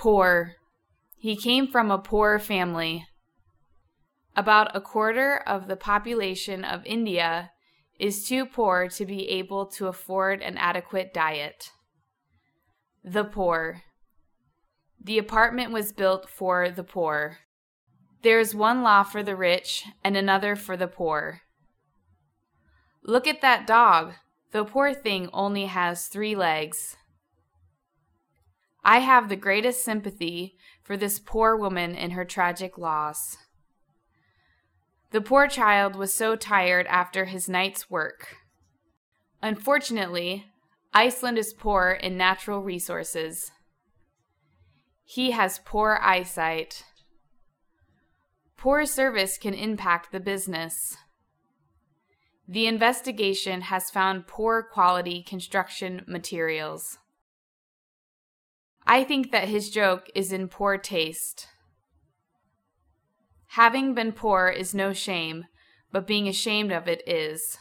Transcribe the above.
Poor. He came from a poor family. About a quarter of the population of India is too poor to be able to afford an adequate diet. The poor. The apartment was built for the poor. There is one law for the rich and another for the poor. Look at that dog. The poor thing only has three legs. I have the greatest sympathy for this poor woman in her tragic loss. The poor child was so tired after his night's work. Unfortunately, Iceland is poor in natural resources. He has poor eyesight. Poor service can impact the business. The investigation has found poor quality construction materials. I think that his joke is in poor taste. Having been poor is no shame, but being ashamed of it is.